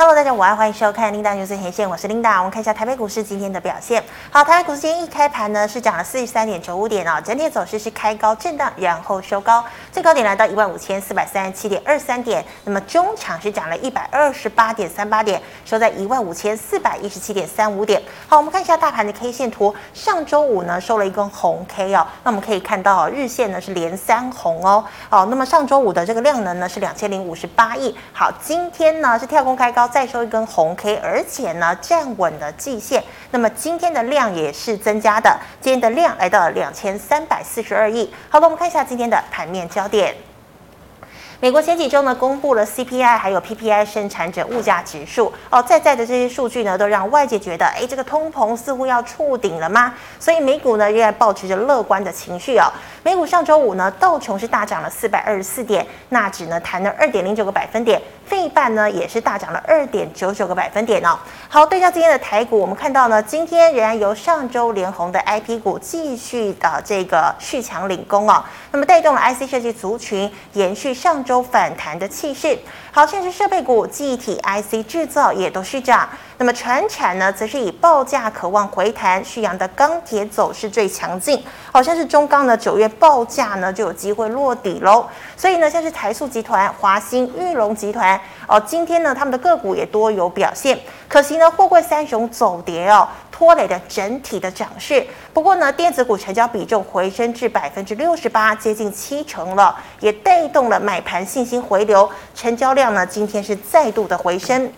Hello，大家午安，欢迎收看 Linda News 最前线，我是 Linda。我们看一下台北股市今天的表现。好，台北股市今天一开盘呢是涨了四十三点九五点哦，整体走势是开高震荡，然后收高，最高点来到一万五千四百三十七点二三点。那么中场是涨了一百二十八点三八点，收在一万五千四百一十七点三五点。好，我们看一下大盘的 K 线图，上周五呢收了一根红 K 哦，那我们可以看到日线呢是连三红哦。哦，那么上周五的这个量能呢是两千零五十八亿。好，今天呢是跳空开高。再收一根红 K，而且呢站稳了季线，那么今天的量也是增加的，今天的量来到了两千三百四十二亿。好的，我们看一下今天的盘面焦点。美国前几周呢，公布了 CPI 还有 PPI 生产者物价指数哦，在在的这些数据呢，都让外界觉得，哎，这个通膨似乎要触顶了吗？所以美股呢，仍然保持着乐观的情绪哦。美股上周五呢，道琼是大涨了四百二十四点，纳指呢弹了二点零九个百分点，费半呢也是大涨了二点九九个百分点哦。好，对照今天的台股，我们看到呢，今天仍然由上周连红的 IP 股继续的这个续强领功哦，那么带动了 IC 设计族群延续上。周反弹的气势，好，像是设备股、记忆体、IC 制造也都是涨。那么船产呢，则是以报价渴望回弹续阳的钢铁走势最强劲。好像是中钢呢，九月报价呢就有机会落底喽。所以呢，像是台塑集团、华兴、裕隆集团哦，今天呢他们的个股也多有表现。可惜呢，货柜三雄走跌哦。拖累了整体的涨势，不过呢，电子股成交比重回升至百分之六十八，接近七成了，也带动了买盘信心回流，成交量呢今天是再度的回升。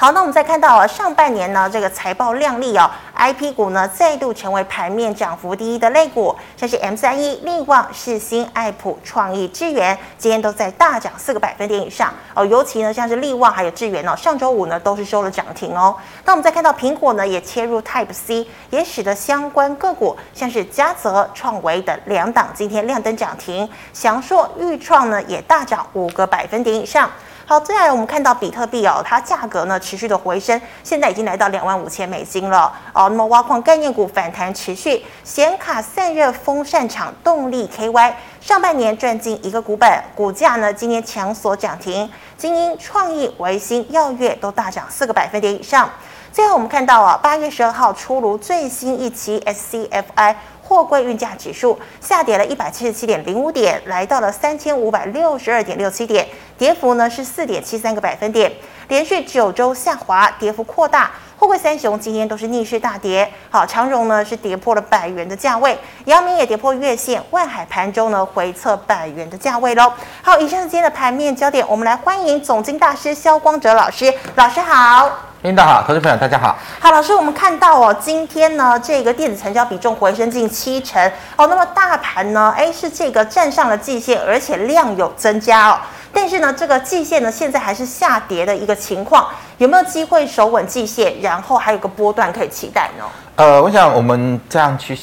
好，那我们再看到啊，上半年呢，这个财报亮丽哦，IP 股呢再度成为盘面涨幅第一的类股，像是 M 三一、力旺、世新、爱普、创意、智源，今天都在大涨四个百分点以上哦。尤其呢，像是力旺还有智源哦，上周五呢都是收了涨停哦。那我们再看到苹果呢也切入 Type C，也使得相关个股像是嘉泽、创维等两档今天亮灯涨停，祥硕、钰创呢也大涨五个百分点以上。好，接下来我们看到比特币哦，它价格呢持续的回升，现在已经来到两万五千美金了哦。那么挖矿概念股反弹持续，显卡散热风扇厂动力 KY 上半年赚进一个股本，股价呢今年强锁涨停，精英创意、维新、耀月都大涨四个百分点以上。最后我们看到啊，八月十二号出炉最新一期 SCFI。货柜运价指数下跌了一百七十七点零五点，来到了三千五百六十二点六七点，跌幅呢是四点七三个百分点，连续九周下滑，跌幅扩大。货柜三雄今天都是逆势大跌，好，长荣呢是跌破了百元的价位，阳明也跌破月线，万海盘中呢回测百元的价位喽。好，以上是今天的盘面焦点，我们来欢迎总经大师萧光哲老师，老师好。领导好，投资朋友大家好。好，老师，我们看到哦，今天呢，这个电子成交比重回升近七成哦。那么大盘呢，哎，是这个站上了季线，而且量有增加哦。但是呢，这个季线呢，现在还是下跌的一个情况，有没有机会守稳季线？然后还有个波段可以期待呢？呃，我想我们这样去，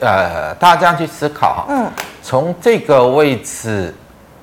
呃，大家这样去思考哈。嗯。从这个位置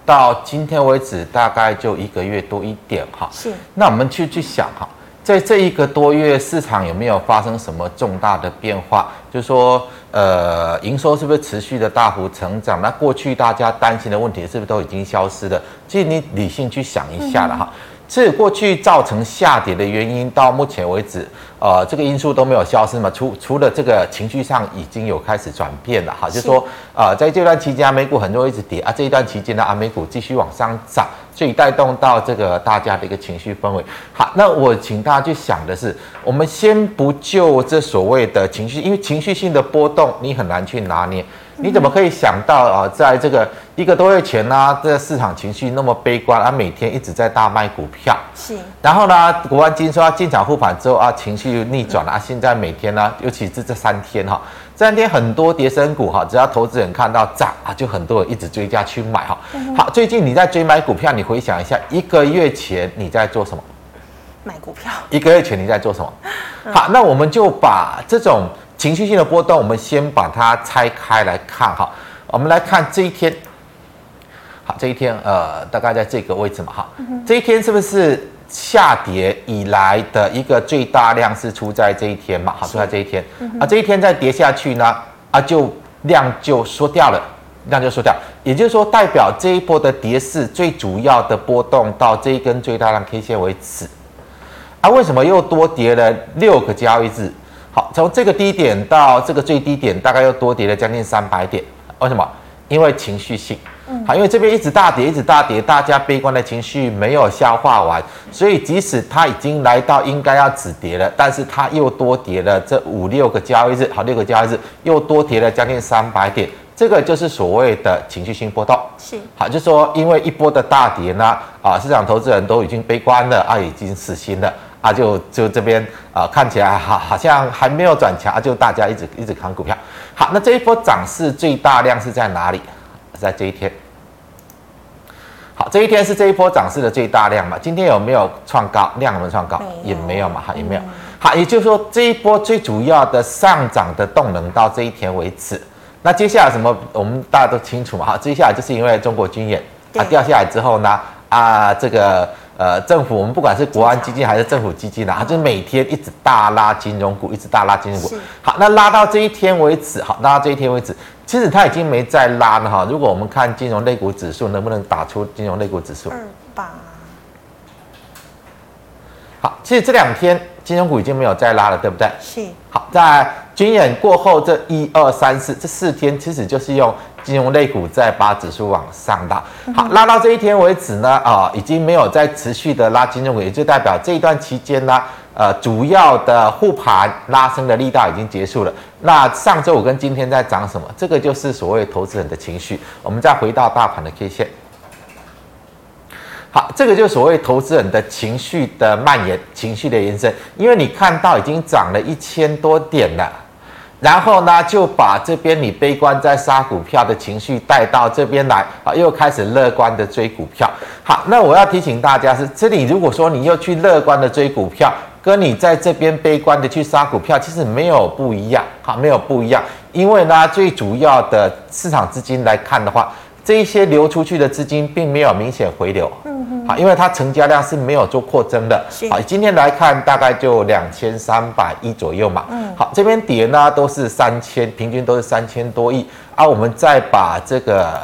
到今天为止，大概就一个月多一点哈。是。那我们去去想哈。在这一个多月，市场有没有发生什么重大的变化？就是说，呃，营收是不是持续的大幅成长？那过去大家担心的问题是不是都已经消失了？其实你理性去想一下了哈。这过去造成下跌的原因，到目前为止，呃，这个因素都没有消失嘛。除除了这个情绪上已经有开始转变了哈，就是说，呃，在这段期间，美股很多一直跌啊，这一段期间呢，啊，美股继续往上涨，所以带动到这个大家的一个情绪氛围。好，那我请大家去想的是，我们先不就这所谓的情绪，因为情绪性的波动你很难去拿捏。你怎么可以想到啊，在这个一个多月前呢、啊，这个市场情绪那么悲观，啊，每天一直在大卖股票，是。然后呢，国安金说要进场护盘之后啊，情绪逆转了啊，现在每天呢，尤其是这三天哈，这三天很多跌升股哈，只要投资人看到涨啊，就很多人一直追加去买哈。好，最近你在追买股票，你回想一下，一个月前你在做什么？买股票。一个月前你在做什么？好，那我们就把这种。情绪性的波动，我们先把它拆开来看哈。我们来看这一天，好，这一天呃，大概在这个位置嘛哈。这一天是不是下跌以来的一个最大量是出在这一天嘛？好，出在这一天啊，这一天再跌下去呢啊，就量就缩掉了，量就缩掉，也就是说代表这一波的跌势最主要的波动到这一根最大量 K 线为止。啊，为什么又多跌了六个交易日？好，从这个低点到这个最低点，大概又多跌了将近三百点。为什么？因为情绪性。好，因为这边一直大跌，一直大跌，大家悲观的情绪没有消化完，所以即使它已经来到应该要止跌了，但是它又多跌了这五六个交易日，好，六个交易日又多跌了将近三百点，这个就是所谓的情绪性波动。是，好，就是说因为一波的大跌呢，啊，市场投资人都已经悲观了啊，已经死心了啊，就就这边啊，看起来好好像还没有转强啊，就大家一直一直扛股票。好，那这一波涨势最大量是在哪里？在这一天，好，这一天是这一波涨势的最大量嘛？今天有没有创高？量有没有创高？也没有嘛，哈，也没有。好，也就是说这一波最主要的上涨的动能到这一天为止。那接下来什么？我们大家都清楚嘛，哈，接下来就是因为中国军演啊掉下来之后呢，啊，这个。呃，政府我们不管是国安基金还是政府基金啊，它就是每天一直大拉金融股，一直大拉金融股。好，那拉到这一天为止，好，拉到这一天为止，其实它已经没再拉了哈。如果我们看金融类股指数，能不能打出金融类股指数？二八。好，其实这两天金融股已经没有再拉了，对不对？是。好，在军演过后这一二三四这四天，其实就是用。金融类股在把指数往上拉，好，拉到这一天为止呢，啊，已经没有再持续的拉金融股，也就代表这一段期间呢，呃，主要的护盘拉升的力道已经结束了。那上周五跟今天在涨什么？这个就是所谓投资人的情绪。我们再回到大盘的 K 线，好，这个就是所谓投资人的情绪的蔓延，情绪的延伸，因为你看到已经涨了一千多点了。然后呢，就把这边你悲观在杀股票的情绪带到这边来啊，又开始乐观的追股票。好，那我要提醒大家是，这里如果说你又去乐观的追股票，跟你在这边悲观的去杀股票，其实没有不一样，哈，没有不一样。因为呢，最主要的市场资金来看的话。这一些流出去的资金并没有明显回流，嗯嗯，好，因为它成交量是没有做扩增的，好，今天来看大概就两千三百亿左右嘛，嗯，好，这边跌呢都是三千，平均都是三千多亿，啊，我们再把这个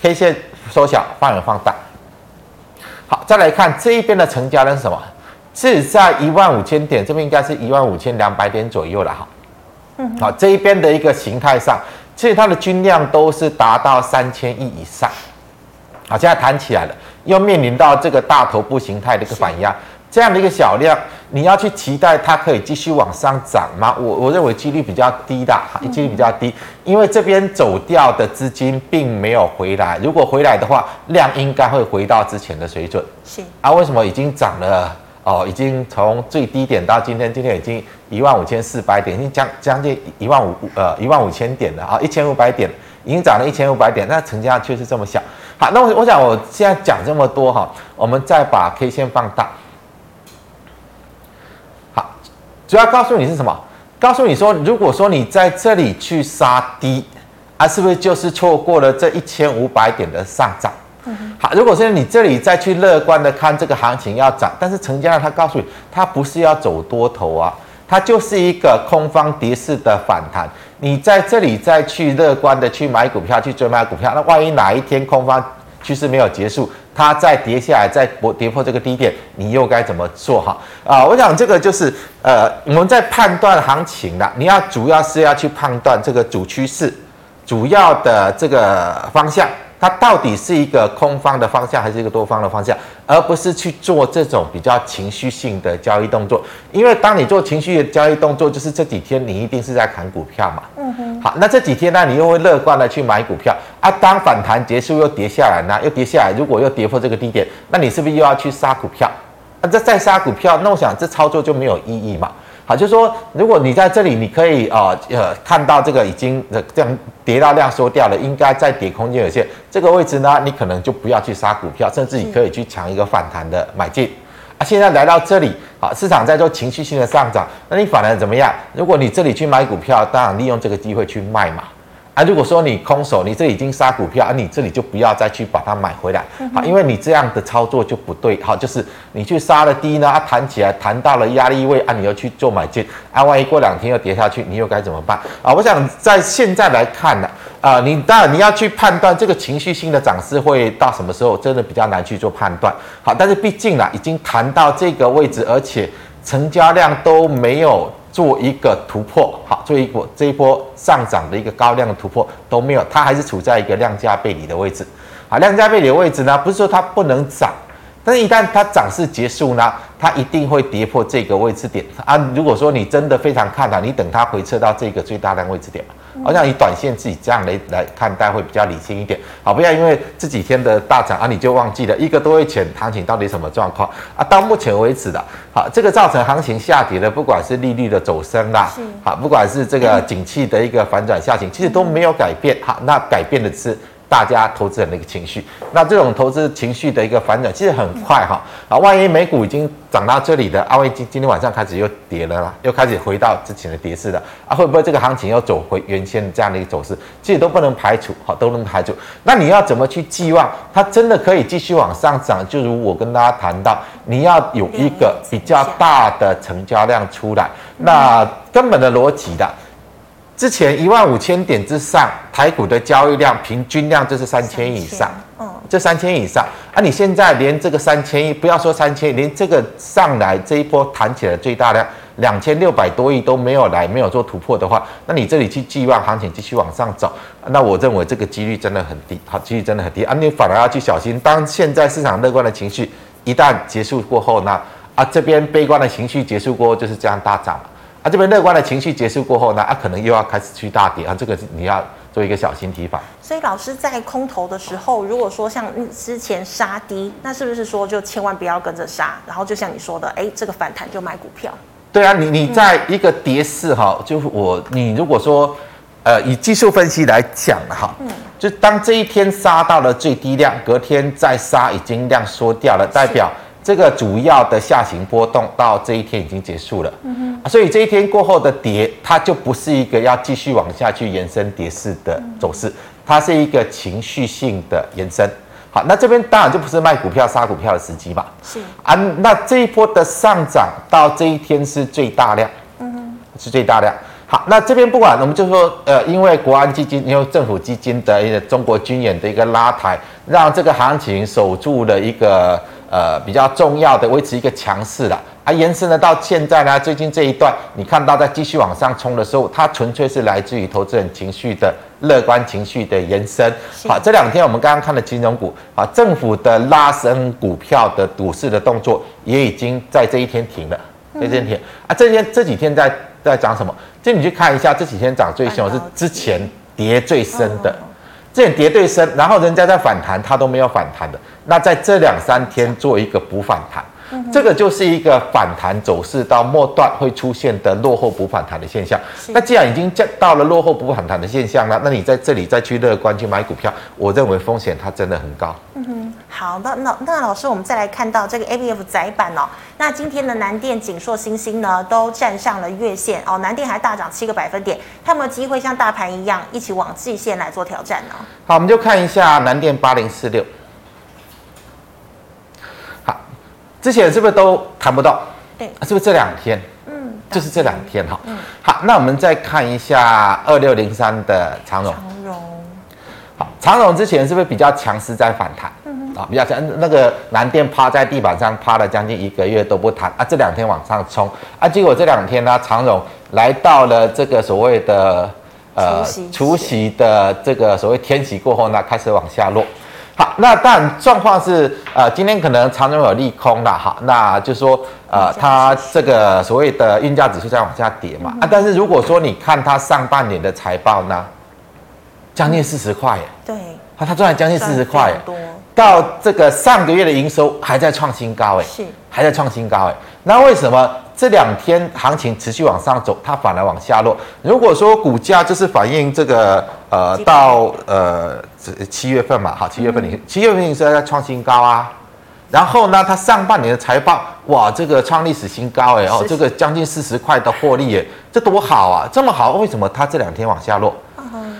K 线缩小，范围放大，好，再来看这一边的成交量是什么？是在一万五千点，这边应该是一万五千两百点左右了哈，嗯，好，这一边的一个形态上。其实它的均量都是达到三千亿以上，好，现在弹起来了，又面临到这个大头部形态的一个反压，这样的一个小量，你要去期待它可以继续往上涨吗？我我认为几率比较低的，几率比较低，因为这边走掉的资金并没有回来，如果回来的话，量应该会回到之前的水准。是啊，为什么已经涨了？哦，已经从最低点到今天，今天已经一万五千四百点，已经将将近一万五呃一万五千点了啊，一千五百点已经涨了一千五百点，那成交量却是这么小。好，那我我想我现在讲这么多哈，我们再把 K 线放大。好，主要告诉你是什么？告诉你说，如果说你在这里去杀低，啊，是不是就是错过了这一千五百点的上涨？好，如果说你这里再去乐观的看这个行情要涨，但是成交量它告诉你，它不是要走多头啊，它就是一个空方跌势的反弹。你在这里再去乐观的去买股票，去追买股票，那万一哪一天空方趋势没有结束，它再跌下来，再破跌破这个低点，你又该怎么做哈？啊，我想这个就是呃，我们在判断行情的，你要主要是要去判断这个主趋势，主要的这个方向。它到底是一个空方的方向，还是一个多方的方向，而不是去做这种比较情绪性的交易动作。因为当你做情绪的交易动作，就是这几天你一定是在砍股票嘛。嗯哼。好，那这几天呢，你又会乐观的去买股票啊。当反弹结束又跌下来呢，又跌下来，如果又跌破这个低点，那你是不是又要去杀股票？那这再杀股票，那我想这操作就没有意义嘛。好，就是说，如果你在这里，你可以啊呃看到这个已经这样跌到量缩掉了，应该再跌空间有限。这个位置呢，你可能就不要去杀股票，甚至你可以去抢一个反弹的买进。啊，现在来到这里，啊，市场在做情绪性的上涨，那你反而怎么样？如果你这里去买股票，当然利用这个机会去卖嘛。啊，如果说你空手，你这已经杀股票，啊，你这里就不要再去把它买回来，好，因为你这样的操作就不对，好，就是你去杀了低呢，它弹起来弹到了压力位，啊，你又去做买进，啊，万一过两天又跌下去，你又该怎么办？啊，我想在现在来看呢，啊，你当然你要去判断这个情绪性的涨势会到什么时候，真的比较难去做判断。好，但是毕竟啦，已经谈到这个位置，而且成交量都没有做一个突破，好，做一波这一波上涨的一个高量的突破都没有，它还是处在一个量价背离的位置。好，量价背离的位置呢，不是说它不能涨。但是，一旦它涨势结束呢，它一定会跌破这个位置点啊。如果说你真的非常看好，你等它回撤到这个最大量位置点，好像以短线自己这样来来看待会比较理性一点。好，不要因为这几天的大涨啊，你就忘记了一个多月前行情到底什么状况啊？到目前为止的，好，这个造成行情下跌的，不管是利率的走升啦，好，不管是这个景气的一个反转下行，其实都没有改变。好，那改变的是。大家投资人的一个情绪，那这种投资情绪的一个反转其实很快哈啊，万一美股已经涨到这里的，阿威今今天晚上开始又跌了啦，又开始回到之前的跌势了啊，会不会这个行情又走回原先这样的一个走势？其实都不能排除，好，都能排除。那你要怎么去寄望它真的可以继续往上涨？就如我跟大家谈到，你要有一个比较大的成交量出来，那根本的逻辑的。之前一万五千点之上，台股的交易量平均量就是三千以上，嗯，这三千以上。啊，你现在连这个三千亿，不要说三千，连这个上来这一波弹起来最大量两千六百多亿都没有来，没有做突破的话，那你这里去寄望行情继续往上走，那我认为这个几率真的很低，好，几率真的很低。啊，你反而要去小心，当现在市场乐观的情绪一旦结束过后呢，啊，这边悲观的情绪结束过后就是这样大涨。啊，这边乐观的情绪结束过后呢，啊，可能又要开始去大跌啊，这个是你要做一个小心提防。所以老师在空头的时候，如果说像之前杀低，那是不是说就千万不要跟着杀？然后就像你说的，哎，这个反弹就买股票。对啊，你你在一个跌势哈，嗯、就我你如果说呃以技术分析来讲哈，嗯，就当这一天杀到了最低量，隔天再杀已经量缩掉了，代表。这个主要的下行波动到这一天已经结束了，所以这一天过后的跌，它就不是一个要继续往下去延伸跌势的走势，它是一个情绪性的延伸。好，那这边当然就不是卖股票杀股票的时机嘛，是啊，那这一波的上涨到这一天是最大量，嗯哼，是最大量。好，那这边不管，我们就说，呃，因为国安基金，因为政府基金的一个中国军演的一个拉抬，让这个行情守住了一个。呃，比较重要的维持一个强势了，啊，延伸呢到现在呢，最近这一段你看到在继续往上冲的时候，它纯粹是来自于投资人情绪的乐观情绪的延伸。好，这两天我们刚刚看的金融股，啊，政府的拉升股票的股市的动作也已经在这一天停了，在这一天停啊，这天这几天在在涨什么？就你去看一下，这几天涨最凶是之前跌最深的。这点跌对升，然后人家在反弹，它都没有反弹的。那在这两三天做一个补反弹，这个就是一个反弹走势到末段会出现的落后补反弹的现象。那既然已经到了落后补反弹的现象了，那你在这里再去乐观去买股票，我认为风险它真的很高。嗯哼，好，那那那老师，我们再来看到这个 ABF 窄板哦。那今天的南电、景硕、星星呢，都站上了月线哦。南电还大涨七个百分点，它有没有机会像大盘一样一起往季线来做挑战呢？好，我们就看一下南电八零四六。之前是不是都谈不到？对，是不是这两天？嗯，就是这两天哈。嗯，好，那我们再看一下二六零三的长荣。长荣，好，长荣之前是不是比较强势在反弹？啊，比较强。那个南电趴在地板上趴了将近一个月都不弹啊，这两天往上冲啊，结果这两天呢，长荣来到了这个所谓的呃除夕的这个所谓天喜过后呢，开始往下落。好，那当然状况是，呃，今天可能长荣有利空了，哈，那就是说，呃，它这个所谓的运价指数在往下跌嘛，啊，但是如果说你看它上半年的财报呢，将近四十块，对，它它赚了将近四十块，到这个上个月的营收还在创新高，哎，是，还在创新高，哎，那为什么？这两天行情持续往上走，它反而往下落。如果说股价就是反映这个呃到呃七月份嘛，好，七月份你七月份你是在创新高啊，然后呢，它上半年的财报哇，这个创历史新高哎哦，这个将近四十块的获利哎，这多好啊，这么好，为什么它这两天往下落？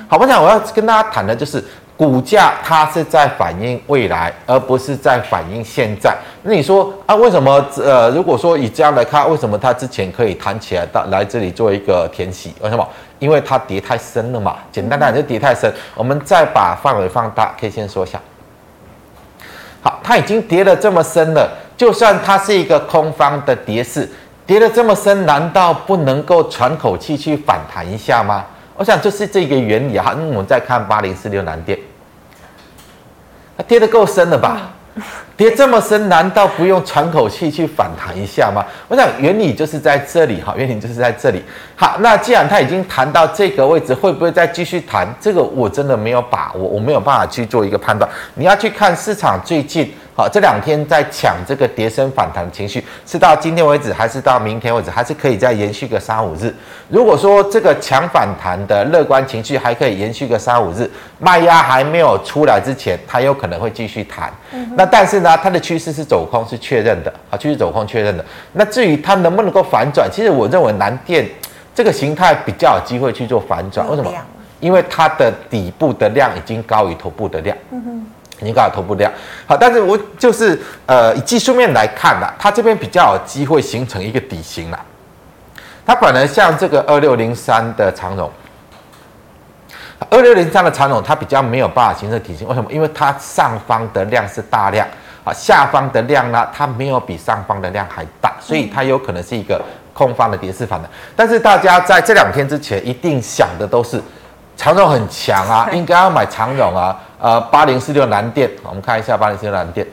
好，我想我要跟大家谈的就是股价它是在反映未来，而不是在反映现在。那你说啊，为什么呃，如果说以这样来看，为什么它之前可以弹起来到来这里做一个填息？为什么？因为它跌太深了嘛。简单来讲，就跌太深。我们再把范围放大，可以先说一下。好，它已经跌了这么深了，就算它是一个空方的跌势，跌了这么深，难道不能够喘口气去反弹一下吗？我想这是这个原理哈。那我们再看八零四六南电。它跌得够深了吧？跌这么深，难道不用喘口气去反弹一下吗？我想原理就是在这里哈，原理就是在这里。好，那既然它已经弹到这个位置，会不会再继续弹？这个我真的没有把握，我没有办法去做一个判断。你要去看市场最近。好，这两天在抢这个跌升反弹的情绪，是到今天为止，还是到明天为止，还是可以再延续个三五日？如果说这个抢反弹的乐观情绪还可以延续个三五日，卖压还没有出来之前，它有可能会继续弹。嗯、那但是呢，它的趋势是走空，是确认的啊，趋势走空确认的。那至于它能不能够反转，其实我认为南电这个形态比较有机会去做反转。为什么？因为它的底部的量已经高于头部的量。嗯哼。你搞头部量好，但是我就是呃以技术面来看啦，它这边比较有机会形成一个底型啦。它本来像这个二六零三的长荣，二六零三的长荣它比较没有办法形成底型，为什么？因为它上方的量是大量啊，下方的量呢它没有比上方的量还大，所以它有可能是一个空方的跌势反弹。但是大家在这两天之前一定想的都是长荣很强啊，应该要买长荣啊。呃，八零四六蓝电，我们看一下八零四六蓝电。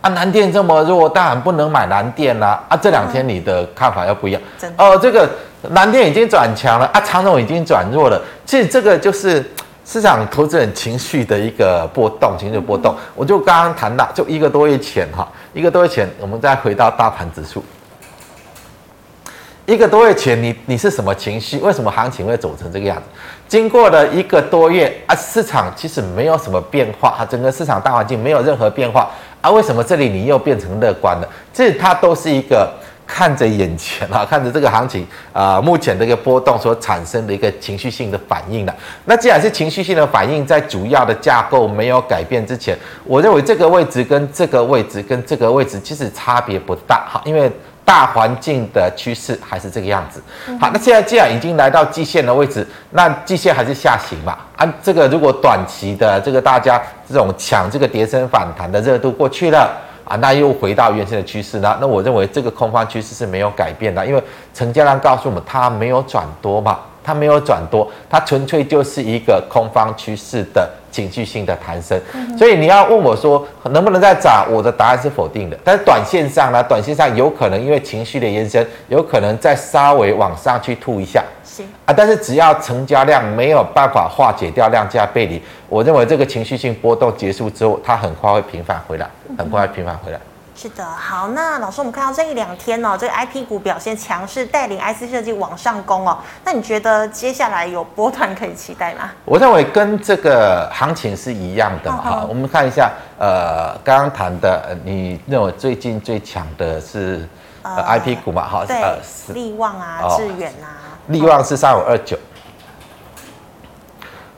啊，南电这么弱，当然不能买蓝电啦。啊，这两天你的看法又不一样。哦、呃，这个南电已经转强了，啊，长荣已经转弱了。其实这个就是市场投资人情绪的一个波动，情绪波动。我就刚刚谈到，就一个多月前哈，一个多月前，我们再回到大盘指数。一个多月前，你你是什么情绪？为什么行情会走成这个样子？经过了一个多月啊，市场其实没有什么变化啊，整个市场大环境没有任何变化啊，为什么这里你又变成乐观了？这它都是一个看着眼前啊，看着这个行情啊，目前这个波动所产生的一个情绪性的反应了。那既然是情绪性的反应，在主要的架构没有改变之前，我认为这个位置跟这个位置跟这个位置其实差别不大哈，因为。大环境的趋势还是这个样子。好，那现在既然已经来到季线的位置，那季线还是下行嘛？啊，这个如果短期的这个大家这种抢这个跌升反弹的热度过去了啊，那又回到原先的趋势呢？那我认为这个空方趋势是没有改变的，因为成交量告诉我们它没有转多嘛，它没有转多，它纯粹就是一个空方趋势的。情绪性的弹升，所以你要问我说能不能再涨？我的答案是否定的。但是短线上呢？短线上有可能因为情绪的延伸，有可能再稍微往上去吐一下。是啊，但是只要成交量没有办法化解掉量价背离，我认为这个情绪性波动结束之后，它很快会平反回来，很快会平反回来。是的，好，那老师，我们看到这一两天哦，这个 IP 股表现强势，带领 IC 设计往上攻哦。那你觉得接下来有波段可以期待吗？我认为跟这个行情是一样的哈。哦、我们看一下，呃，刚刚谈的，你认为最近最强的是呃 IP 股嘛？哈，对，力旺啊，致远啊，力旺是三五二九。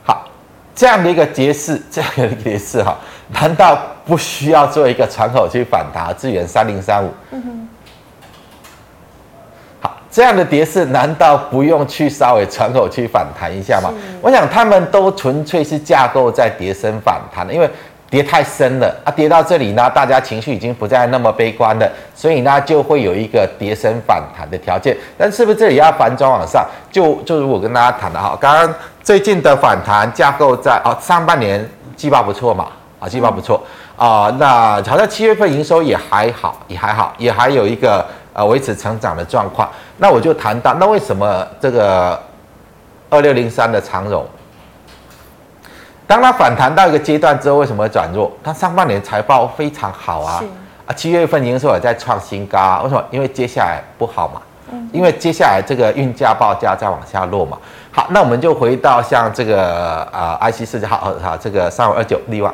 好，这样的一个跌势，这样的一个跌势哈。难道不需要做一个窗口去反弹？资源三零三五。嗯哼。好，这样的跌势难道不用去稍微窗口去反弹一下吗？我想他们都纯粹是架构在跌升反弹的，因为跌太深了啊，跌到这里呢，大家情绪已经不再那么悲观了，所以呢就会有一个跌升反弹的条件。但是不是这里要反转往上？就就如我跟大家谈的哈，刚刚最近的反弹架构在哦，上半年季报不错嘛。啊，季报不错啊，那好像七月份营收也还好，也还好，也还有一个呃维持成长的状况。那我就谈到，那为什么这个二六零三的长荣，当它反弹到一个阶段之后，为什么会转弱？它上半年财报非常好啊，啊，七月份营收也在创新高啊，为什么？因为接下来不好嘛，因为接下来这个运价报价再往下落嘛。好，那我们就回到像这个啊、呃、IC 设计，好好这个三五二九力旺。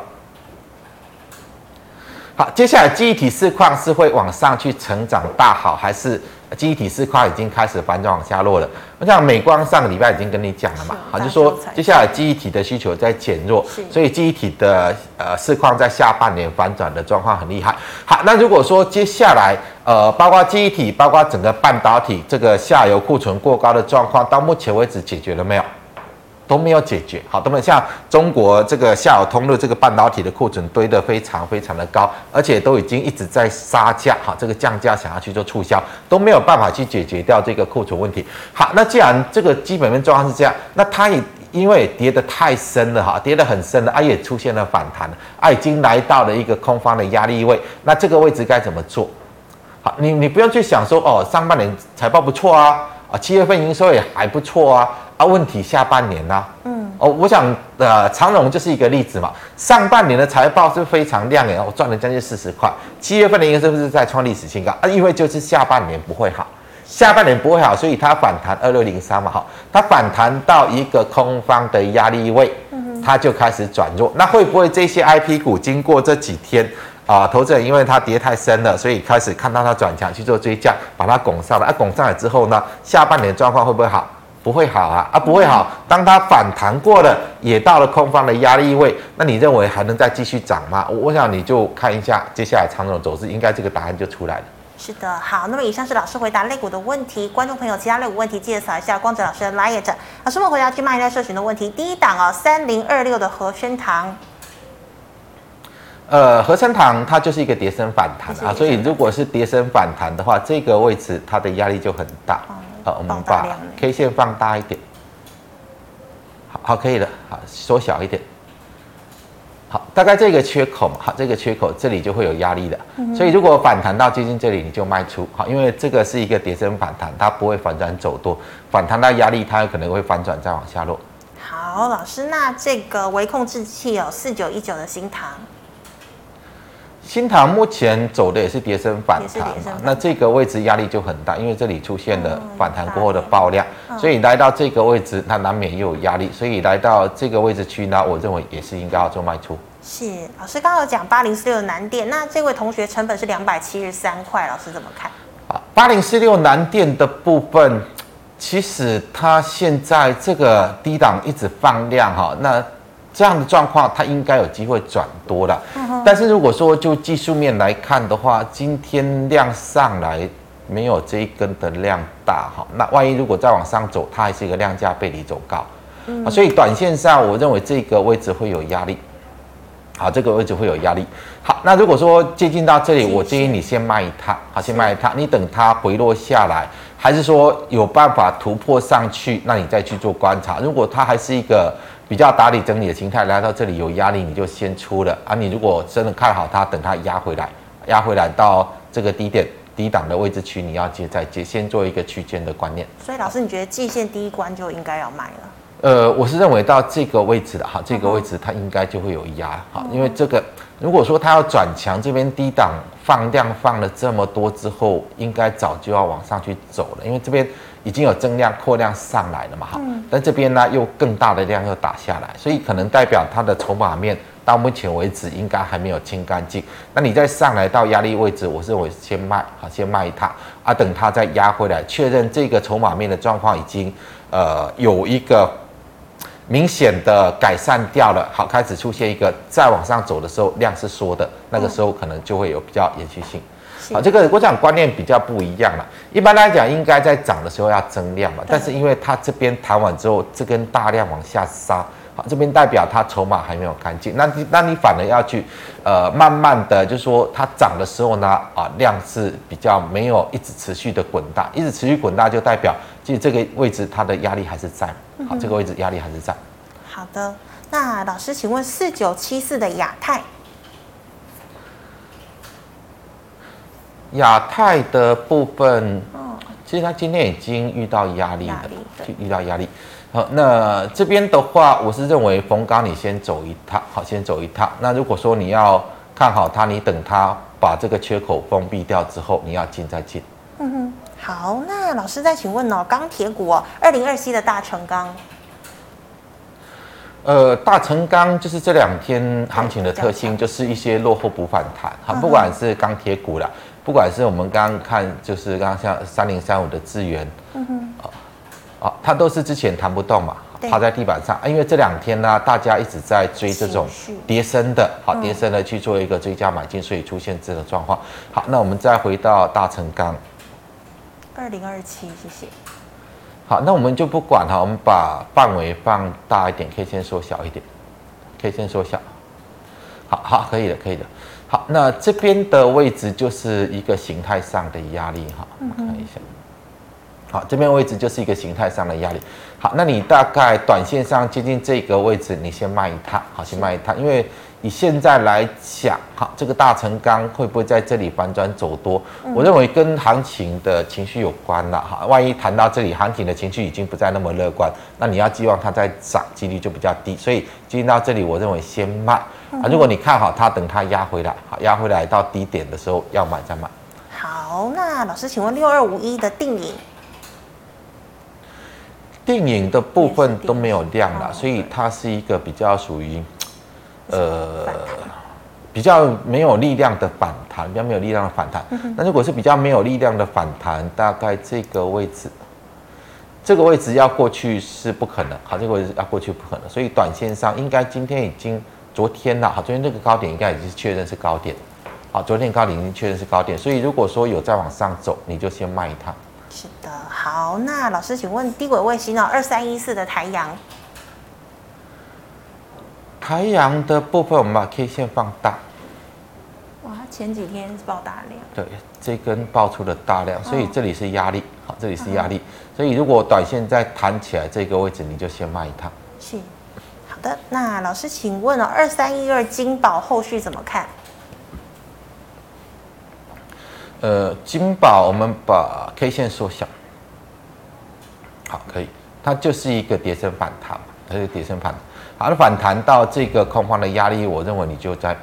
好，接下来记忆体市况是会往上去成长大好，还是记忆体市况已经开始反转往下落了？我想美光上个礼拜已经跟你讲了嘛，好，就说接下来记忆体的需求在减弱，所以记忆体的呃市况在下半年反转的状况很厉害。好，那如果说接下来呃，包括记忆体，包括整个半导体这个下游库存过高的状况，到目前为止解决了没有？都没有解决，好，都没有像中国这个下游通路这个半导体的库存堆得非常非常的高，而且都已经一直在杀价，哈，这个降价想要去做促销，都没有办法去解决掉这个库存问题。好，那既然这个基本面状况是这样，那它也因为跌得太深了，哈，跌得很深了，啊，也出现了反弹，啊，已经来到了一个空方的压力位，那这个位置该怎么做？好，你你不用去想说，哦，上半年财报不错啊，啊，七月份营收也还不错啊。啊，问题下半年呢、啊？嗯，哦，我想，呃，长荣就是一个例子嘛。上半年的财报是非常亮眼，我赚了将近四十块。七月份的营收是不是在创历史新高？啊，因为就是下半年不会好，下半年不会好，所以它反弹二六零三嘛，哈，它反弹到一个空方的压力位，它就开始转弱。那会不会这些 IP 股经过这几天啊，投资人因为它跌太深了，所以开始看到它转强去做追加，把它拱上来？啊，拱上来之后呢，下半年状况会不会好？不会好啊啊，不会好。当它反弹过了，也到了空方的压力位，那你认为还能再继续涨吗？我想你就看一下接下来长总走势，应该这个答案就出来了。是的，好。那么以上是老师回答类股的问题，观众朋友其他类股问题记得扫一下光子老师的 LINE。老师们回答去卖在社群的问题，第一档哦，三零二六的和生堂。呃，和生堂它就是一个跌升反弹啊，所以如果是跌升反弹的话，这个位置它的压力就很大。嗯好，我们把 K 线放大一点。好好，可以了。好，缩小一点。好，大概这个缺口嘛，好，这个缺口这里就会有压力的。所以如果反弹到接近这里，你就卖出。好，因为这个是一个跌升反弹，它不会反转走多。反弹到压力，它有可能会反转再往下落。好，老师，那这个微控制器有四九一九的新唐。新塘目前走的也是跌升反弹嘛，那这个位置压力就很大，因为这里出现了反弹过后的爆量，所以来到这个位置，它难免又有压力，所以来到这个位置区呢，我认为也是应该要做卖出。是，老师刚刚有讲八零四六的南电，那这位同学成本是两百七十三块，老师怎么看？啊，八零四六南电的部分，其实它现在这个低档一直放量哈，那。这样的状况，它应该有机会转多了。但是如果说就技术面来看的话，今天量上来没有这一根的量大哈，那万一如果再往上走，它还是一个量价背离走高，啊，所以短线上我认为这个位置会有压力。好，这个位置会有压力。好，那如果说接近到这里，我建议你先卖一趟，好，先卖一趟，你等它回落下来，还是说有办法突破上去，那你再去做观察。如果它还是一个。比较打理整理的形态，来到这里有压力，你就先出了啊。你如果真的看好它，等它压回来，压回来到这个低点低档的位置区，你要接再接，先做一个区间的观念。所以老师，你觉得季线第一关就应该要卖了？呃，我是认为到这个位置的哈，这个位置它应该就会有压哈，因为这个如果说它要转强，这边低档放量放了这么多之后，应该早就要往上去走了，因为这边。已经有增量扩量上来了嘛，哈，但这边呢又更大的量又打下来，所以可能代表它的筹码面到目前为止应该还没有清干净。那你再上来到压力位置，我认为先卖，好，先卖一趟啊，等它再压回来，确认这个筹码面的状况已经呃有一个明显的改善掉了，好，开始出现一个再往上走的时候量是缩的，那个时候可能就会有比较延续性。好，这个我想观念比较不一样了。一般来讲，应该在涨的时候要增量嘛，但是因为它这边弹完之后，这根大量往下杀，好，这边代表它筹码还没有干净，那你那你反而要去，呃，慢慢的就是说它涨的时候呢，啊，量是比较没有一直持续的滚大，一直持续滚大就代表其实这个位置它的压力还是在，好，这个位置压力还是在。好的，那老师，请问四九七四的亚太。亚太的部分，其实它今天已经遇到压力了，遇到压力。好，那这边的话，我是认为逢高你先走一趟，好，先走一趟。那如果说你要看好它，你等它把这个缺口封闭掉之后，你要进再进。嗯哼，好，那老师再请问哦，钢铁股哦，二零二七的大成钢。呃，大成钢就是这两天行情的特性，就是一些落后补反弹，哈，不管是钢铁股啦，不管是我们刚刚看，就是刚刚像三零三五的资源，嗯哼，啊，它都是之前弹不动嘛，趴在地板上，因为这两天呢，大家一直在追这种跌升的，好，跌升的去做一个追加买进，所以出现这个状况。好，那我们再回到大成钢，二零二七，谢谢。好，那我们就不管哈，我们把范围放大一点，K 线缩小一点，K 线缩小。好好，可以的，可以的。好，那这边的位置就是一个形态上的压力哈，我们看一下。好，这边位置就是一个形态上的压力。好，那你大概短线上接近这个位置，你先卖一趟，好，先卖一趟，因为。你现在来讲，哈，这个大成钢会不会在这里反转走多？嗯、我认为跟行情的情绪有关了，哈。万一谈到这里，行情的情绪已经不再那么乐观，那你要寄望它再涨，几率就比较低。所以接近到这里，我认为先卖啊。如果你看好它，等它压回来，好，压回来到低点的时候要买再买。好，那老师，请问六二五一的定颖，定颖的部分都没有亮了，所以它是一个比较属于。呃，比较没有力量的反弹，比较没有力量的反弹。那如果是比较没有力量的反弹，大概这个位置，这个位置要过去是不可能。好，这个位置要过去不可能，所以短线上应该今天已经，昨天了，好，昨天这个高点应该已经确认是高点。好，昨天高点已经确认是高点，所以如果说有再往上走，你就先卖一趟。是的，好，那老师请问低轨卫星哦？二三一四的台阳。台阳的部分，我们把 K 线放大。哇，前几天是爆大量。对，这根爆出了大量，所以这里是压力。好，这里是压力，所以如果短线再弹起来这个位置，你就先卖一趟。是，好的。那老师，请问哦，二三一二金宝后续怎么看？呃，金宝，我们把 K 线缩小。好，可以。它就是一个跌升反弹，它是跌升反弹。好的，反弹到这个空方的压力，我认为你就在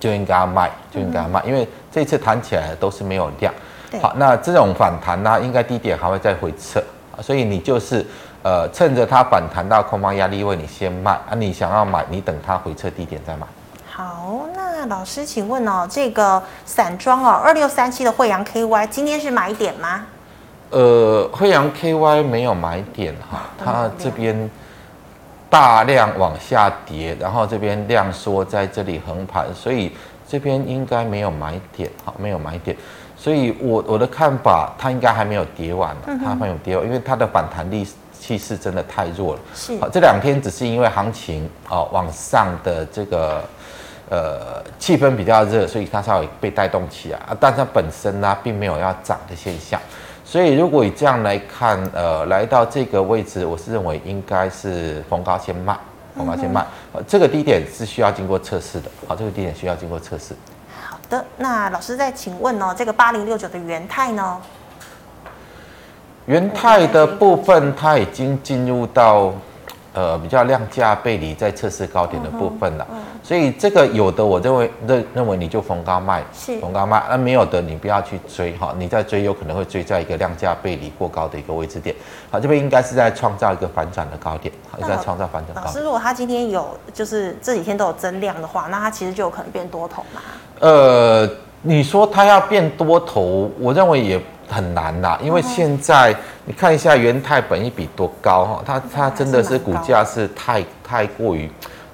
就应该要卖，就应该要卖，因为这次弹起来都是没有量。好，那这种反弹呢，应该低点还会再回撤，所以你就是呃趁着它反弹到空方压力位，你先卖啊。你想要买，你等它回撤低点再买。好，那老师请问哦，这个散装哦，二六三七的惠阳 KY 今天是买点吗？呃，惠阳 KY 没有买点哈，它这边。大量往下跌，然后这边量缩在这里横盘，所以这边应该没有买点，哈，没有买点，所以我我的看法，它应该还没有跌完，它还没有跌完，因为它的反弹力气势真的太弱了。是，好，这两天只是因为行情哦往上的这个呃气氛比较热，所以它稍微被带动起来啊，但它本身呢并没有要涨的现象。所以，如果以这样来看，呃，来到这个位置，我是认为应该是逢高先卖，逢高先卖。呃，这个低点是需要经过测试的，好，这个低点需要经过测试。好的，那老师再请问哦，这个八零六九的元泰呢？元泰的部分，它已经进入到。呃，比较量价背离在测试高点的部分了，嗯嗯、所以这个有的我认为认认为你就逢高卖，是逢高卖，那没有的你不要去追哈，你在追有可能会追在一个量价背离过高的一个位置点，好，这边应该是在创造一个反转的高点，好，在创造反转高点。老师，如果他今天有就是这几天都有增量的话，那他其实就有可能变多头嘛？呃，你说他要变多头，我认为也。很难啦，因为现在你看一下元泰本一比多高哈，它它真的是股价是太太过于，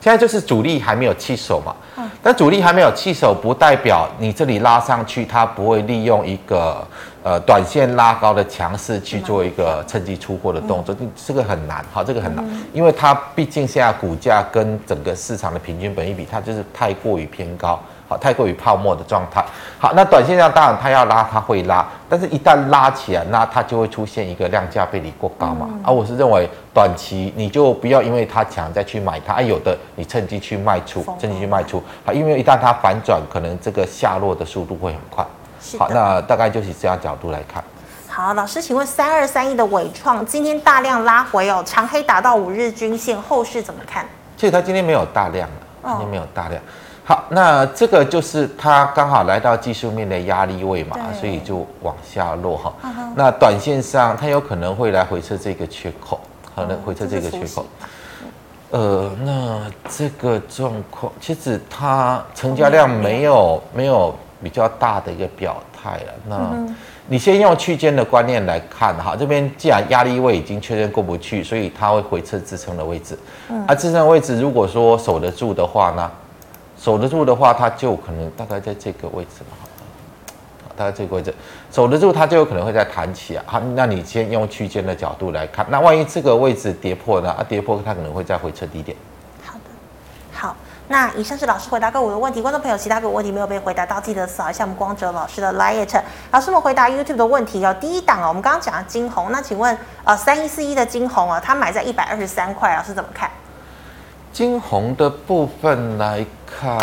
现在就是主力还没有弃守嘛，但主力还没有弃守，不代表你这里拉上去，它不会利用一个呃短线拉高的强势去做一个趁机出货的动作，这个很难，哈，这个很难，因为它毕竟现在股价跟整个市场的平均本益比，它就是太过于偏高。好，太过于泡沫的状态。好，那短线上当然它要拉，它会拉，但是一旦拉起来，那它就会出现一个量价背离过高嘛。而、嗯啊、我是认为短期你就不要因为它强再去买它，啊、有的你趁机去卖出，趁机去卖出。好，因为一旦它反转，可能这个下落的速度会很快。好，那大概就是这样角度来看。好，老师，请问三二三一的伟创今天大量拉回哦，长黑打到五日均线，后市怎么看？其实它今天没有大量了，今天没有大量。好，那这个就是它刚好来到技术面的压力位嘛，所以就往下落哈。Uh huh. 那短线上它有可能会来回测这个缺口，可能回测这个缺口。呃，那这个状况其实它成交量没有没有比较大的一个表态了。那你先用区间的观念来看哈，这边既然压力位已经确认过不去，所以它会回撤支撑的位置。嗯，啊，支撑位置如果说守得住的话呢，守得住的话，它就可能大概在这个位置嘛。大概这个位置守得住，它就有可能会再弹起啊。好，那你先用区间的角度来看，那万一这个位置跌破呢？啊，跌破它可能会再回撤低点。好的，好，那以上是老师回答各位的问题，观众朋友其他个问题没有被回答到，记得扫一下我们光哲老师的 LINE。老师们回答 YouTube 的问题哦。第一档哦，我们刚刚讲的金红，那请问呃三一四一的金红啊，它买在一百二十三块，老师怎么看？金红的部分来看。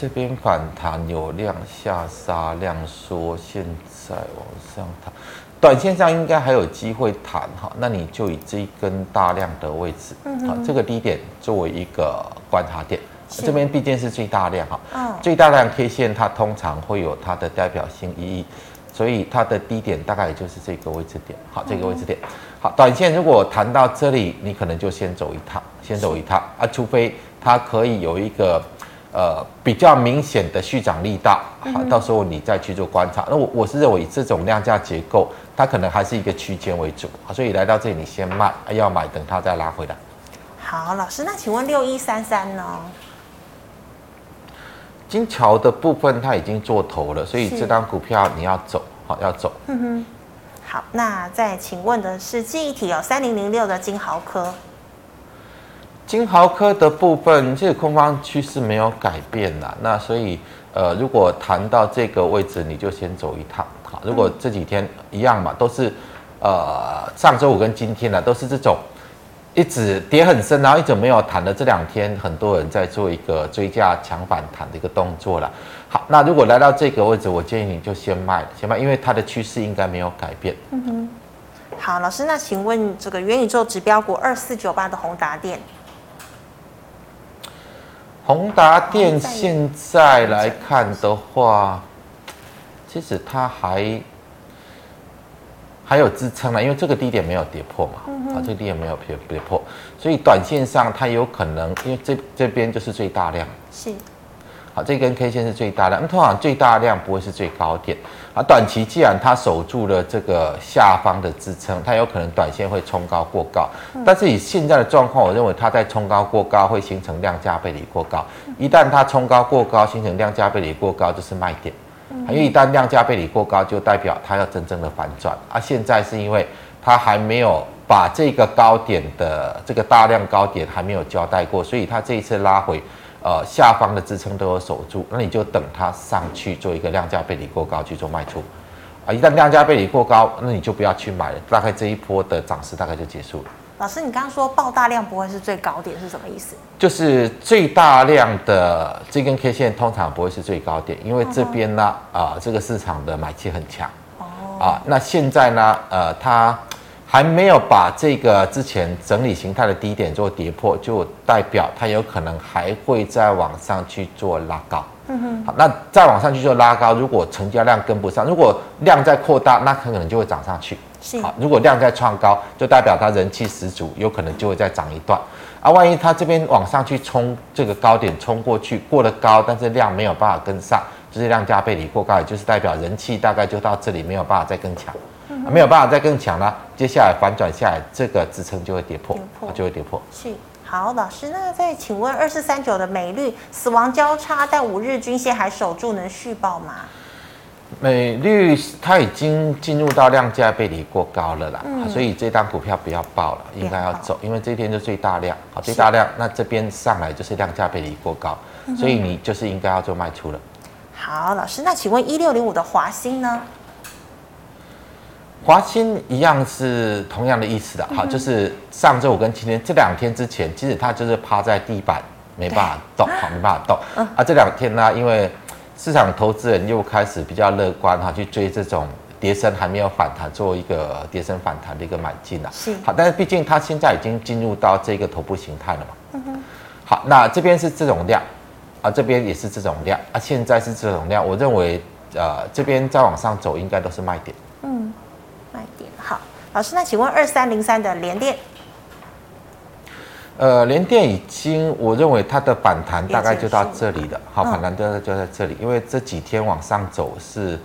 这边反弹有量下杀，量缩，现在往上弹，短线上应该还有机会弹哈。那你就以这一根大量的位置，嗯哼，这个低点作为一个观察点。是这边毕竟是最大量哈，嗯，最大量 K 线它通常会有它的代表性意义，所以它的低点大概也就是这个位置点。好，这个位置点，好，短线如果弹到这里，你可能就先走一趟，先走一趟啊，除非它可以有一个。呃，比较明显的续涨力道，好，到时候你再去做观察。那我我是认为这种量价结构，它可能还是一个区间为主，所以来到这里你先卖，要买等它再拉回来。好，老师，那请问六一三三呢？金桥的部分它已经做头了，所以这张股票你要走，好，要走。嗯哼。好，那再请问的是记忆体有三零零六的金豪科。金豪科的部分，这个空方趋势没有改变啦，那所以，呃，如果谈到这个位置，你就先走一趟。好，如果这几天一样嘛，都是，呃，上周五跟今天呢，都是这种一直跌很深，然后一直没有弹的。这两天很多人在做一个追加强反弹的一个动作了。好，那如果来到这个位置，我建议你就先卖，先卖，因为它的趋势应该没有改变。嗯哼。好，老师，那请问这个元宇宙指标股二四九八的宏达电。宏达电现在来看的话，其实它还还有支撑了，因为这个低点没有跌破嘛，啊，这个低点没有跌跌破，所以短线上它有可能，因为这这边就是最大量，是。好这根 K 线是最大量，那通常最大量不会是最高点啊。短期既然它守住了这个下方的支撑，它有可能短线会冲高过高。但是以现在的状况，我认为它在冲高过高会形成量价背离过高。一旦它冲高过高形成量价背离过高，就是卖点。因为一旦量价背离过高，就代表它要真正的反转。啊，现在是因为它还没有把这个高点的这个大量高点还没有交代过，所以它这一次拉回。呃，下方的支撑都有守住，那你就等它上去做一个量价背离过高去做卖出，啊，一旦量价背离过高，那你就不要去买了，大概这一波的涨势大概就结束了。老师，你刚刚说爆大量不会是最高点是什么意思？就是最大量的这根 K 线通常不会是最高点，因为这边呢，啊、呃，这个市场的买气很强，哦，啊，那现在呢，呃，它。还没有把这个之前整理形态的低点做跌破，就代表它有可能还会再往上去做拉高。嗯哼，好，那再往上去做拉高，如果成交量跟不上，如果量在扩大，那可能就会涨上去。是，好，如果量在创高，就代表它人气十足，有可能就会再涨一段。啊，万一它这边往上去冲这个高点冲过去，过了高，但是量没有办法跟上，就是量价背离过高，也就是代表人气大概就到这里，没有办法再更强。没有办法再更强了，接下来反转下来，这个支撑就会跌破，跌破就会跌破。是，好，老师，那再请问二四三九的美绿死亡交叉，但五日均线还守住，能续报吗？美绿它已经进入到量价背离过高了啦，嗯、所以这档股票不要报了，应该要走，因为这天就最大量，好，最大量，那这边上来就是量价背离过高，所以你就是应该要做卖出了。好，老师，那请问一六零五的华兴呢？华兴一样是同样的意思的，好，就是上周五跟今天这两天之前，其实它就是趴在地板，没办法动，好，没办法动。啊，这两天呢，因为市场投资人又开始比较乐观哈，去追这种跌升还没有反弹，做一个跌升反弹的一个买进了。是，好，但是毕竟它现在已经进入到这个头部形态了嘛。嗯哼。好，那这边是这种量，啊，这边也是这种量，啊，现在是这种量，我认为，呃，这边再往上走应该都是卖点。嗯。好，老师，那请问二三零三的联电，呃，联电已经，我认为它的反弹大概就到这里了。好，反弹就在就在这里，因为这几天往上走是，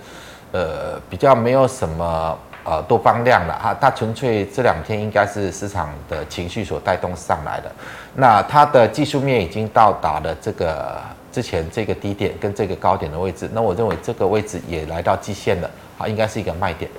呃，比较没有什么呃多方量了哈，它纯粹这两天应该是市场的情绪所带动上来的。那它的技术面已经到达了这个之前这个低点跟这个高点的位置，那我认为这个位置也来到季线了，好，应该是一个卖点。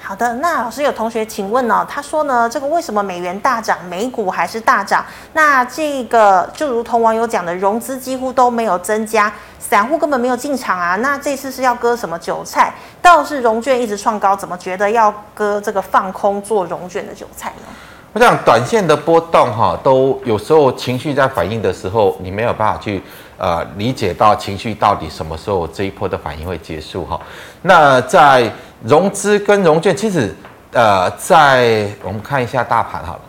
好的，那老师有同学请问呢、他说呢，这个为什么美元大涨，美股还是大涨？那这个就如同网友讲的，融资几乎都没有增加，散户根本没有进场啊。那这次是要割什么韭菜？倒是融券一直创高，怎么觉得要割这个放空做融券的韭菜呢？我想短线的波动哈，都有时候情绪在反应的时候，你没有办法去呃理解到情绪到底什么时候这一波的反应会结束哈。那在融资跟融券，其实，呃，在我们看一下大盘好了。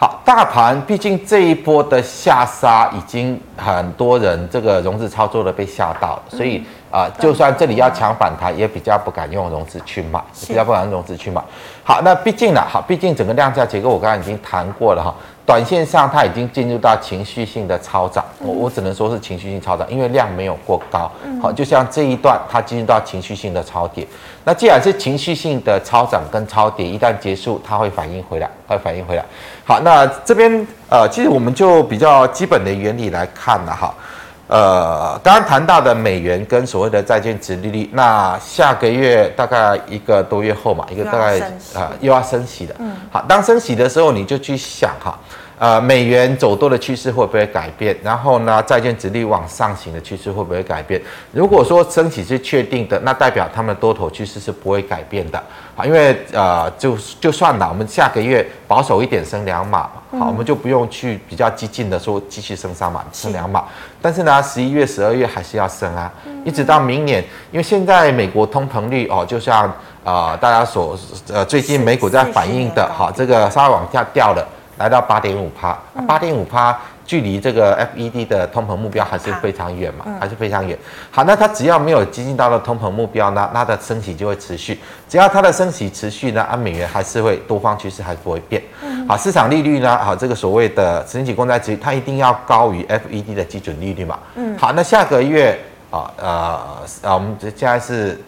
好，大盘毕竟这一波的下杀，已经很多人这个融资操作的被吓到，所以啊、呃，就算这里要抢反弹，也比较不敢用融资去买，比较不敢用融资去买。好，那毕竟呢，好，毕竟整个量价结构我刚刚已经谈过了哈。短线上，它已经进入到情绪性的超涨，我我只能说是情绪性超涨，因为量没有过高。好，就像这一段，它进入到情绪性的超跌。那既然是情绪性的超涨跟超跌，一旦结束，它会反应回来，会反应回来。好，那这边呃，其实我们就比较基本的原理来看了哈。呃，刚刚谈到的美元跟所谓的债券值利率，那下个月大概一个多月后嘛，一个大概啊又要升息的。嗯，好，当升息的时候，你就去想哈。呃，美元走多的趋势会不会改变？然后呢，债券殖利率往上行的趋势会不会改变？如果说升起是确定的，那代表他们的多头趋势是不会改变的啊，因为呃，就就算了，我们下个月保守一点升两码，好，我们就不用去比较激进的说继续升三码，升两码。但是呢，十一月、十二月还是要升啊，一直到明年，因为现在美国通膨率哦，就像呃大家所呃最近美股在反映的，好，这个稍微往下掉了。来到八点五趴，八点五趴，距离这个 FED 的通膨目标还是非常远嘛，还是非常远。好，那它只要没有接近到了通膨目标呢，那它的升息就会持续。只要它的升息持续呢，啊，美元还是会多方趋势还是不会变。好，市场利率呢，好，这个所谓的十年期公债值，它一定要高于 FED 的基准利率嘛。嗯。好，那下个月啊呃啊，我们现在是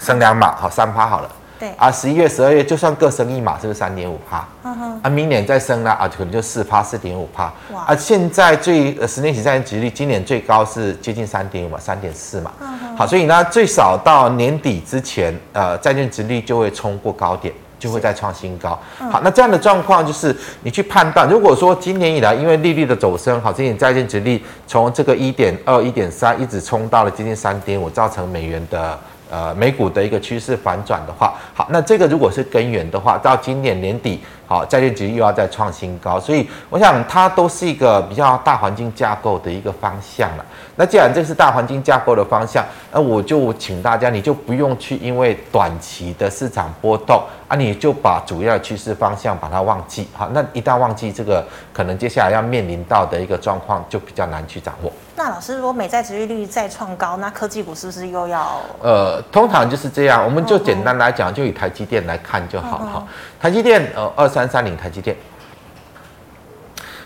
升两码，好，三趴好了。对啊，十一月、十二月就算各升一码，是不是三点五趴？嗯。啊，明年再升呢，啊，可能就四趴、四点五趴。哇。啊，现在最呃十年期债券殖利率今年最高是接近三点五嘛，三点四嘛。嗯。好，所以呢，最少到年底之前，呃，债券殖利率就会冲过高点，就会再创新高。嗯。好，那这样的状况就是你去判断，如果说今年以来因为利率的走升，好，今年债券殖利率从这个一点二、一点三一直冲到了接近三点五，造成美元的。呃，美股的一个趋势反转的话，好，那这个如果是根源的话，到今年年底，好，债券殖利率又要再创新高，所以我想它都是一个比较大环境架构的一个方向了。那既然这是大环境架构的方向，那我就请大家，你就不用去因为短期的市场波动啊，你就把主要趋势方向把它忘记，好，那一旦忘记这个，可能接下来要面临到的一个状况就比较难去掌握。那老师，如果美债值利率再创高，那科技股是不是又要？呃，通常就是这样。我们就简单来讲，就以台积电来看就好了哈。台积电，呃，二三三零台积电。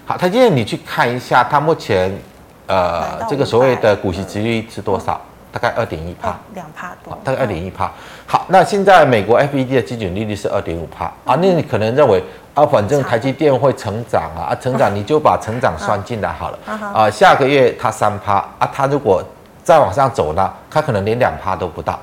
好，台积电，你去看一下，它目前呃这个所谓的股息值率是多少？大概二点一帕，两帕多，大概二点一帕。好，那现在美国 FED 的基准利率是二点五帕啊，那你可能认为。啊，反正台积电会成长啊，啊，成长 你就把成长算进来好了。啊，下个月它三帕啊，它如果再往上走呢，它可能连两帕都不到。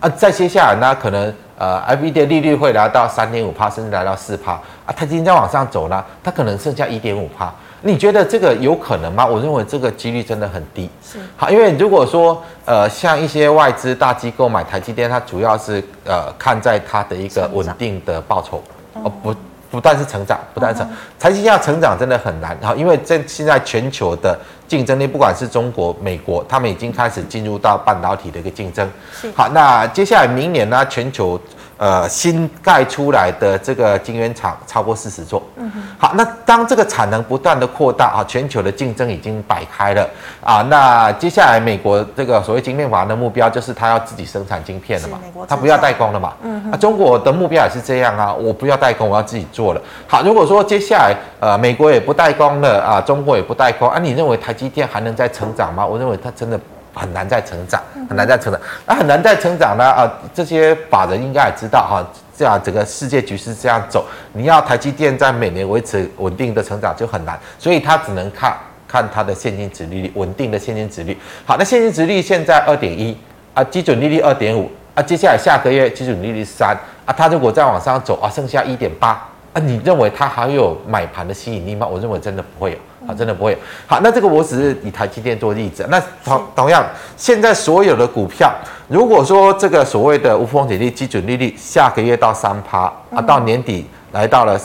啊，再接下来呢，可能呃，FED 的利率会来到三点五帕，甚至来到四帕。啊，它今天再往上走呢，它可能剩下一点五趴。你觉得这个有可能吗？我认为这个几率真的很低。是。好，因为如果说呃，像一些外资大机构买台积电，它主要是呃看在它的一个稳定的报酬，哦不。不但是成长，不但成，台积电要成长真的很难哈，因为在现在全球的竞争力，不管是中国、美国，他们已经开始进入到半导体的一个竞争。好，那接下来明年呢，全球呃，新盖出来的这个晶圆厂超过四十座。嗯哼。好，那当这个产能不断的扩大啊，全球的竞争已经摆开了啊。那接下来美国这个所谓晶片法的目标就是他要自己生产晶片了嘛，他不要代工了嘛。嗯哼。啊，中国的目标也是这样啊，我不要代工，我要自己做了。好，如果说接下来呃美国也不代工了啊，中国也不代工啊，你认为台积电还能再成长吗？我认为它真的。很难再成长，很难再成长，那很难再成长呢？啊，这些法人应该也知道哈，这样整个世界局势这样走，你要台积电在每年维持稳定的成长就很难，所以他只能看看它的现金殖利率，稳定的现金殖利率。好，那现金殖利率现在二点一啊，基准利率二点五啊，接下来下个月基准利率三啊，它如果再往上走啊，剩下一点八啊，你认为它还有买盘的吸引力吗？我认为真的不会有。啊，真的不会。好，那这个我只是以台积电做例子。那同同样，现在所有的股票，如果说这个所谓的无风险利基准利率下个月到三趴啊，到年底来到了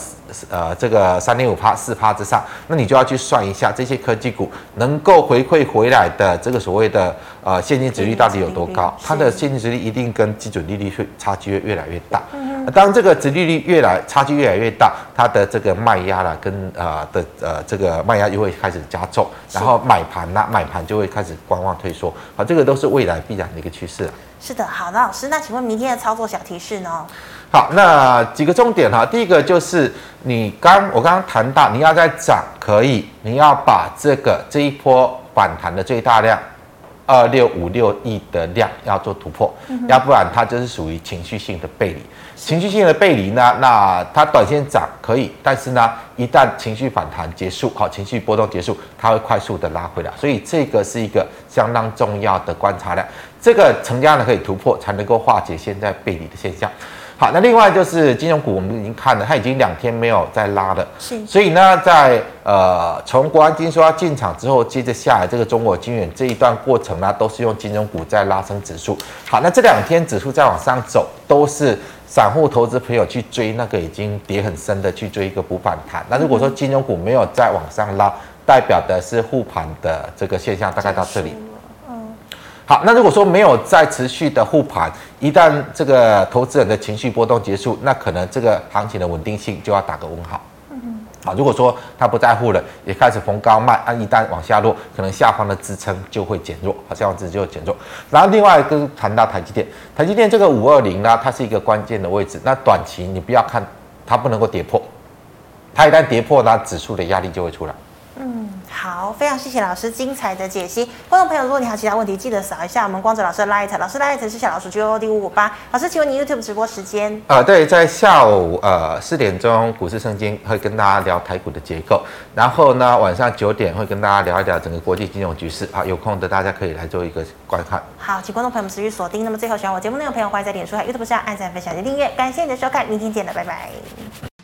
呃这个三点五趴四趴之上，那你就要去算一下这些科技股能够回馈回来的这个所谓的呃现金值率到底有多高？它的现金值率一定跟基准利率会差距会越来越大。当这个殖利率越来差距越来越大，它的这个卖压啦，跟呃的呃这个卖压就会开始加重，然后买盘呐买盘就会开始观望退缩，好，这个都是未来必然的一个趋势。是的，好的，老师，那请问明天的操作小提示呢？好，那几个重点哈，第一个就是你刚我刚刚谈到，你要在涨可以，你要把这个这一波反弹的最大量。二六五六亿的量要做突破，要不然它就是属于情绪性的背离。情绪性的背离呢，那它短线涨可以，但是呢，一旦情绪反弹结束，好，情绪波动结束，它会快速的拉回来。所以这个是一个相当重要的观察量，这个成交呢可以突破，才能够化解现在背离的现象。好，那另外就是金融股，我们已经看了，它已经两天没有再拉了，是，所以呢，在呃从国安金说要进场之后，接着下来这个中国金元这一段过程呢，都是用金融股在拉升指数。好，那这两天指数在往上走，都是散户投资朋友去追那个已经跌很深的，去追一个补反弹。那如果说金融股没有再往上拉，代表的是护盘的这个现象，大概到这里。好，那如果说没有再持续的护盘，一旦这个投资人的情绪波动结束，那可能这个行情的稳定性就要打个问号。嗯嗯。好，如果说他不在乎了，也开始逢高卖，啊，一旦往下落，可能下方的支撑就会减弱，好，下方支撑就会减弱。然后另外一个谈到台积电，台积电这个五二零呢，它是一个关键的位置。那短期你不要看它不能够跌破，它一旦跌破，那指数的压力就会出来。好，非常谢谢老师精彩的解析。观众朋友，如果你还有其他问题，记得扫一下我们光子老师的 Light，老师 Light 是小老鼠 G O D 五五八。老师，请问你 YouTube 直播时间？呃，对，在下午呃四点钟，股市圣经会跟大家聊台股的结构。然后呢，晚上九点会跟大家聊一聊整个国际金融局势。好，有空的大家可以来做一个观看。好，请观众朋友们持续锁定。那么最后，喜欢我节目内容的朋友，欢迎在脸书和 YouTube 上按赞、分享及订阅。感谢你的收看，明天见了，拜拜。